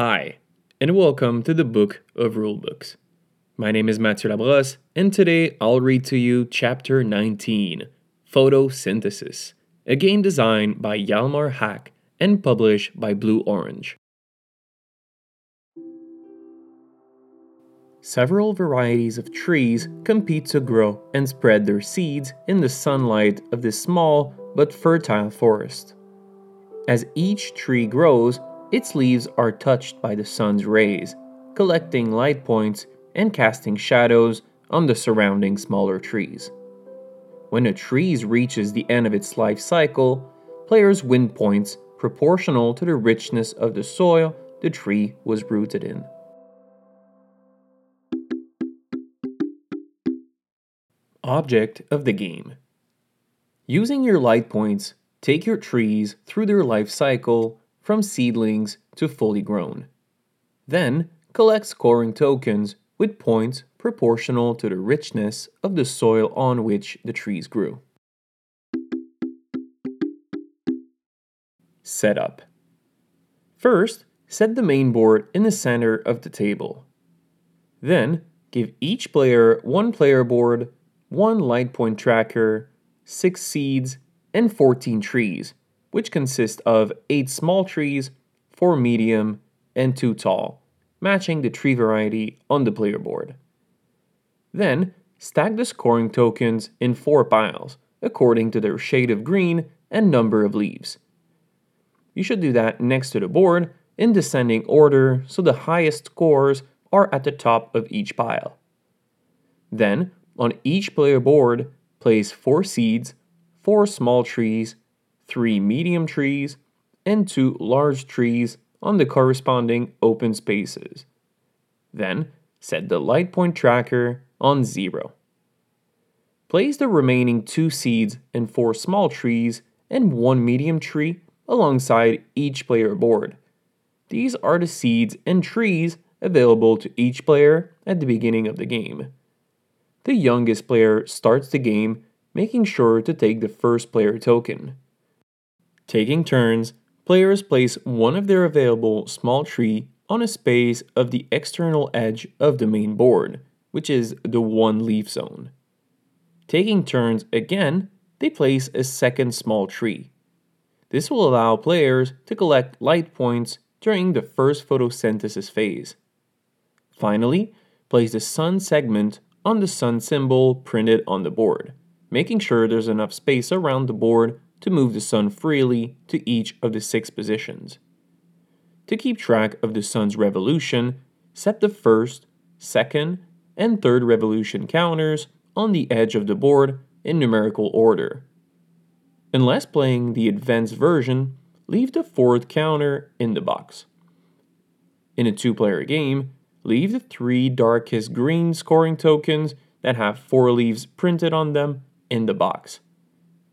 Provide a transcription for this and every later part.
Hi, and welcome to the Book of Rulebooks. My name is Mathieu Labrosse, and today I'll read to you Chapter 19 Photosynthesis, a game designed by Hjalmar Hach and published by Blue Orange. Several varieties of trees compete to grow and spread their seeds in the sunlight of this small but fertile forest. As each tree grows, its leaves are touched by the sun's rays, collecting light points and casting shadows on the surrounding smaller trees. When a tree reaches the end of its life cycle, players win points proportional to the richness of the soil the tree was rooted in. Object of the game Using your light points, take your trees through their life cycle from seedlings to fully grown. Then, collect scoring tokens with points proportional to the richness of the soil on which the trees grew. Setup First, set the main board in the center of the table. Then, give each player one player board, one light point tracker, 6 seeds, and 14 trees which consist of 8 small trees, 4 medium, and 2 tall, matching the tree variety on the player board. Then, stack the scoring tokens in 4 piles, according to their shade of green and number of leaves. You should do that next to the board in descending order so the highest scores are at the top of each pile. Then, on each player board, place 4 seeds, 4 small trees, three medium trees, and two large trees on the corresponding open spaces. Then set the light point tracker on 0. Place the remaining two seeds and four small trees and one medium tree alongside each player board. These are the seeds and trees available to each player at the beginning of the game. The youngest player starts the game making sure to take the first player token. Taking turns, players place one of their available small tree on a space of the external edge of the main board, which is the one leaf zone. Taking turns again, they place a second small tree. This will allow players to collect light points during the first photosynthesis phase. Finally, place the sun segment on the sun symbol printed on the board, making sure there's enough space around the board to move the sun freely to each of the six positions. To keep track of the sun's revolution, set the first, second, and third revolution counters on the edge of the board in numerical order. Unless playing the advanced version, leave the fourth counter in the box. In a two player game, leave the three darkest green scoring tokens that have four leaves printed on them in the box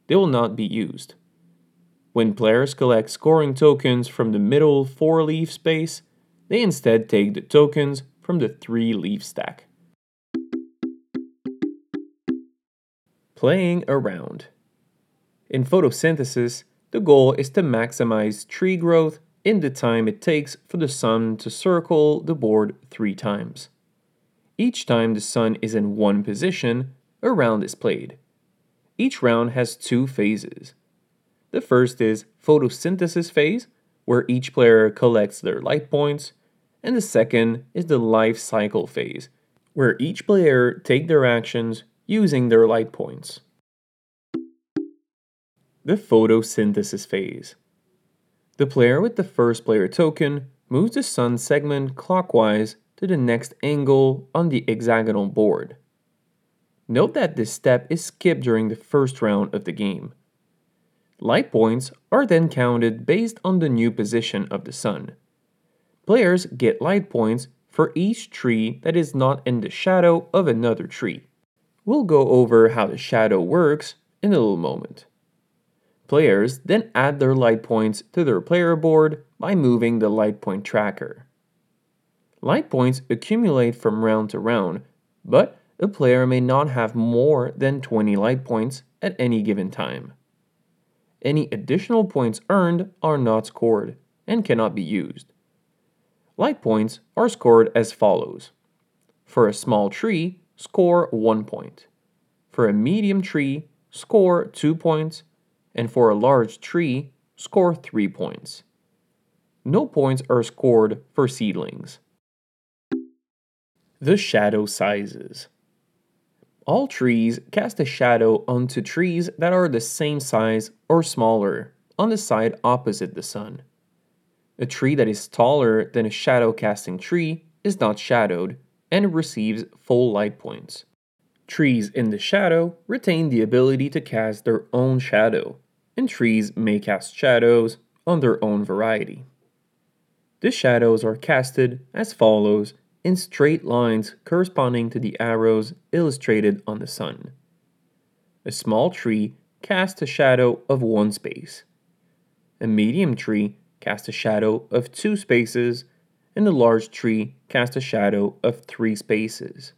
they will not be used. When players collect scoring tokens from the middle 4 leaf space, they instead take the tokens from the 3 leaf stack. Playing around. In photosynthesis, the goal is to maximize tree growth in the time it takes for the sun to circle the board three times. Each time the sun is in one position, a round is played. Each round has two phases. The first is photosynthesis phase, where each player collects their light points, and the second is the life cycle phase, where each player take their actions using their light points. The photosynthesis phase. The player with the first player token moves the sun segment clockwise to the next angle on the hexagonal board. Note that this step is skipped during the first round of the game. Light points are then counted based on the new position of the sun. Players get light points for each tree that is not in the shadow of another tree. We'll go over how the shadow works in a little moment. Players then add their light points to their player board by moving the light point tracker. Light points accumulate from round to round, but a player may not have more than 20 light points at any given time. Any additional points earned are not scored and cannot be used. light points are scored as follows. For a small tree, score 1 point. For a medium tree, score 2 points. And for a large tree, score 3 points. No points are scored for seedlings. The shadow sizes. All trees cast a shadow onto trees that are the same size or smaller on the side opposite the sun. A tree that is taller than a shadow casting tree is not shadowed and receives full light points. Trees in the shadow retain the ability to cast their own shadow, and trees may cast shadows on their own variety. The shadows are casted as follows in straight lines corresponding to the arrows illustrated on the sun. A small tree casts a shadow of one space. A medium tree casts a shadow of two spaces, and a large tree casts a shadow of three spaces.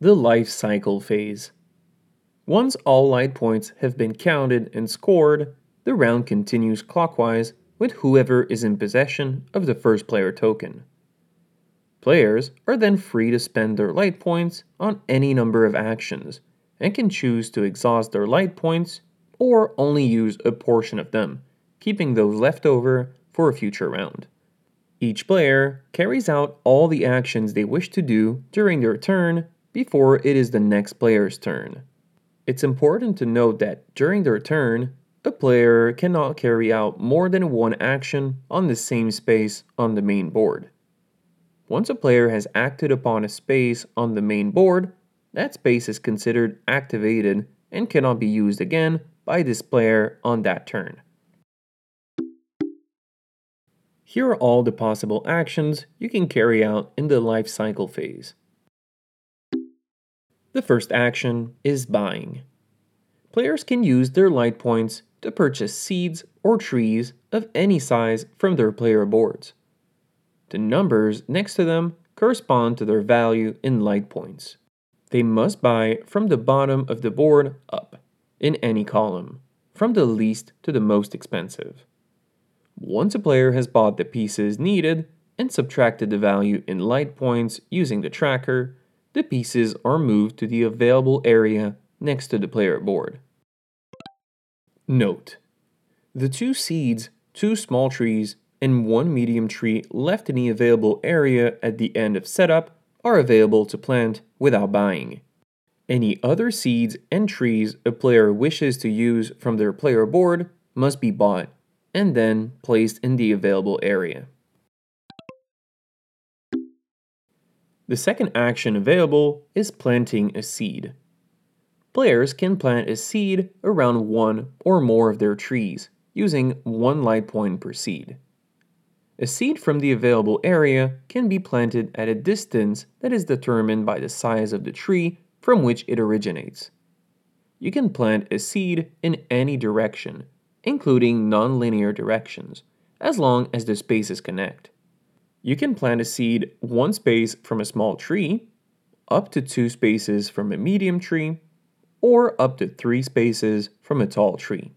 The life cycle phase. Once all light points have been counted and scored, the round continues clockwise with whoever is in possession of the first player token. Players are then free to spend their light points on any number of actions and can choose to exhaust their light points or only use a portion of them, keeping those left over for a future round. Each player carries out all the actions they wish to do during their turn before it is the next player's turn. It's important to note that during their turn, a player cannot carry out more than one action on the same space on the main board. Once a player has acted upon a space on the main board, that space is considered activated and cannot be used again by this player on that turn. Here are all the possible actions you can carry out in the life cycle phase. The first action is buying. Players can use their light points to purchase seeds or trees of any size from their player boards. The numbers next to them correspond to their value in light points. They must buy from the bottom of the board up in any column, from the least to the most expensive. Once a player has bought the pieces needed and subtracted the value in light points using the tracker, the pieces are moved to the available area next to the player board. Note: The two seeds, two small trees, and one medium tree left in the available area at the end of setup are available to plant without buying. Any other seeds and trees a player wishes to use from their player board must be bought and then placed in the available area. The second action available is planting a seed. Players can plant a seed around one or more of their trees, using one light point per seed. A seed from the available area can be planted at a distance that is determined by the size of the tree from which it originates. You can plant a seed in any direction, including nonlinear directions, as long as the spaces connect. You can plant a seed one space from a small tree, up to two spaces from a medium tree, or up to three spaces from a tall tree.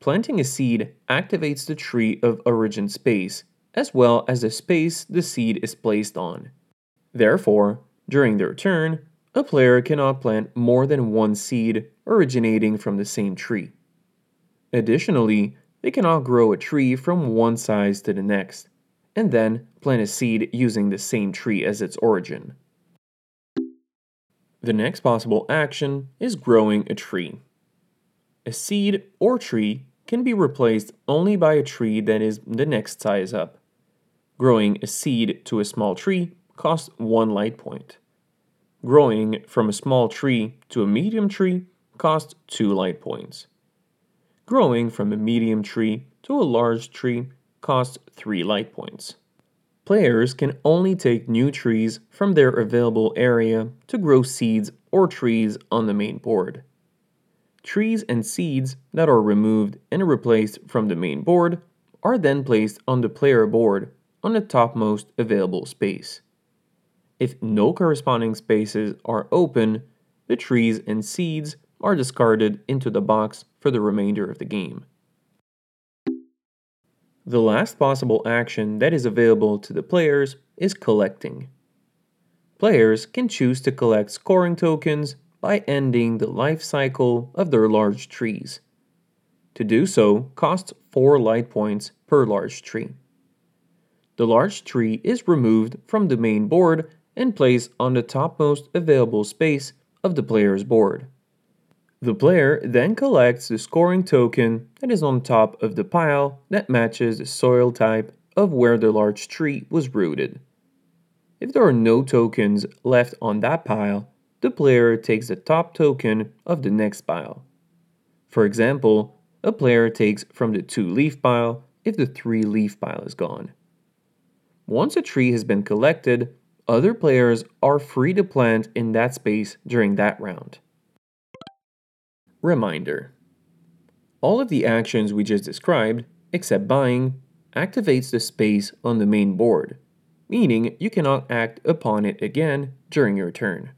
Planting a seed activates the tree of origin space as well as the space the seed is placed on. Therefore, during their turn, a player cannot plant more than one seed originating from the same tree. Additionally, they cannot grow a tree from one size to the next, and then plant a seed using the same tree as its origin. The next possible action is growing a tree. A seed or tree can be replaced only by a tree that is the next size up. Growing a seed to a small tree costs one light point. Growing from a small tree to a medium tree costs 2 light points. Growing from a medium tree to a large tree costs 3 light points. Players can only take new trees from their available area to grow seeds or trees on the main board. Trees and seeds that are removed and replaced from the main board are then placed on the player board on the topmost available space. If no corresponding spaces are open, the trees and seeds are discarded into the box for the remainder of the game. The last possible action that is available to the players is collecting. Players can choose to collect scoring tokens by ending the life cycle of their large trees. To do so costs 4 light points per large tree. The large tree is removed from the main board and placed on the topmost available space of the player's board. The player then collects the scoring token that is on top of the pile that matches the soil type of where the large tree was rooted. If there are no tokens left on that pile, the player takes the top token of the next pile. For example, a player takes from the 2 leaf pile if the 3 leaf pile is gone. Once a tree has been collected, other players are free to plant in that space during that round. Reminder All of the actions we just described, except buying, activates the space on the main board, meaning you cannot act upon it again during your turn.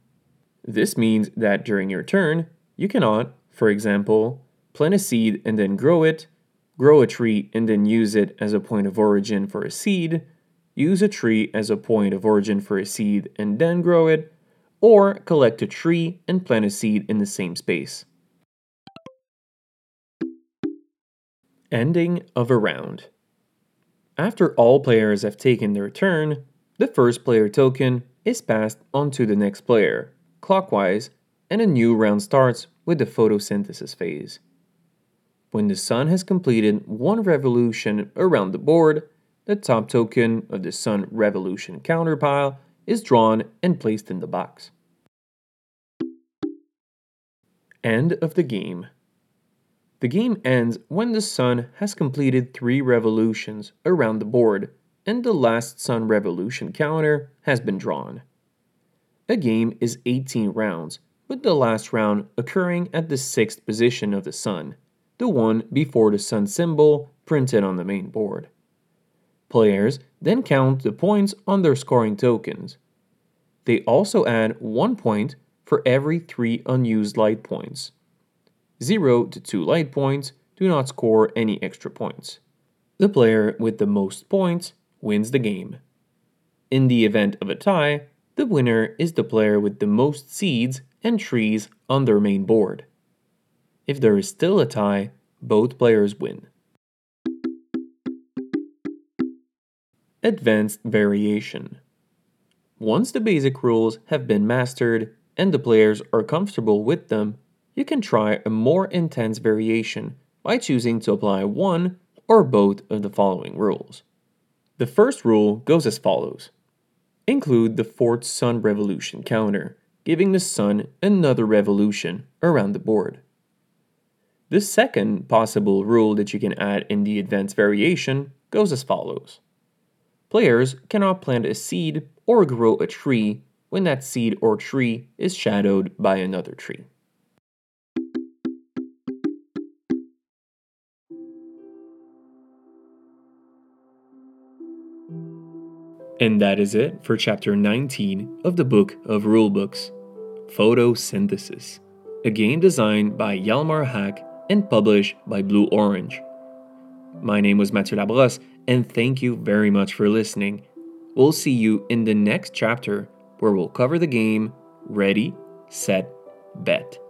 This means that during your turn, you cannot, for example, plant a seed and then grow it, grow a tree and then use it as a point of origin for a seed, use a tree as a point of origin for a seed and then grow it, or collect a tree and plant a seed in the same space. Ending of a round. After all players have taken their turn, the first player token is passed on to the next player, clockwise, and a new round starts with the photosynthesis phase. When the sun has completed one revolution around the board, the top token of the sun revolution counter pile is drawn and placed in the box. End of the game. The game ends when the sun has completed three revolutions around the board and the last sun revolution counter has been drawn. A game is 18 rounds, with the last round occurring at the sixth position of the sun, the one before the sun symbol printed on the main board. Players then count the points on their scoring tokens. They also add one point for every three unused light points. 0 to 2 light points do not score any extra points. The player with the most points wins the game. In the event of a tie, the winner is the player with the most seeds and trees on their main board. If there is still a tie, both players win. Advanced Variation Once the basic rules have been mastered and the players are comfortable with them, you can try a more intense variation by choosing to apply one or both of the following rules. The first rule goes as follows Include the fourth sun revolution counter, giving the sun another revolution around the board. The second possible rule that you can add in the advanced variation goes as follows Players cannot plant a seed or grow a tree when that seed or tree is shadowed by another tree. And that is it for chapter 19 of the Book of Rulebooks Photosynthesis, a game designed by Hjalmar Hach and published by Blue Orange. My name was Mathieu Labrosse, and thank you very much for listening. We'll see you in the next chapter where we'll cover the game Ready, Set, Bet.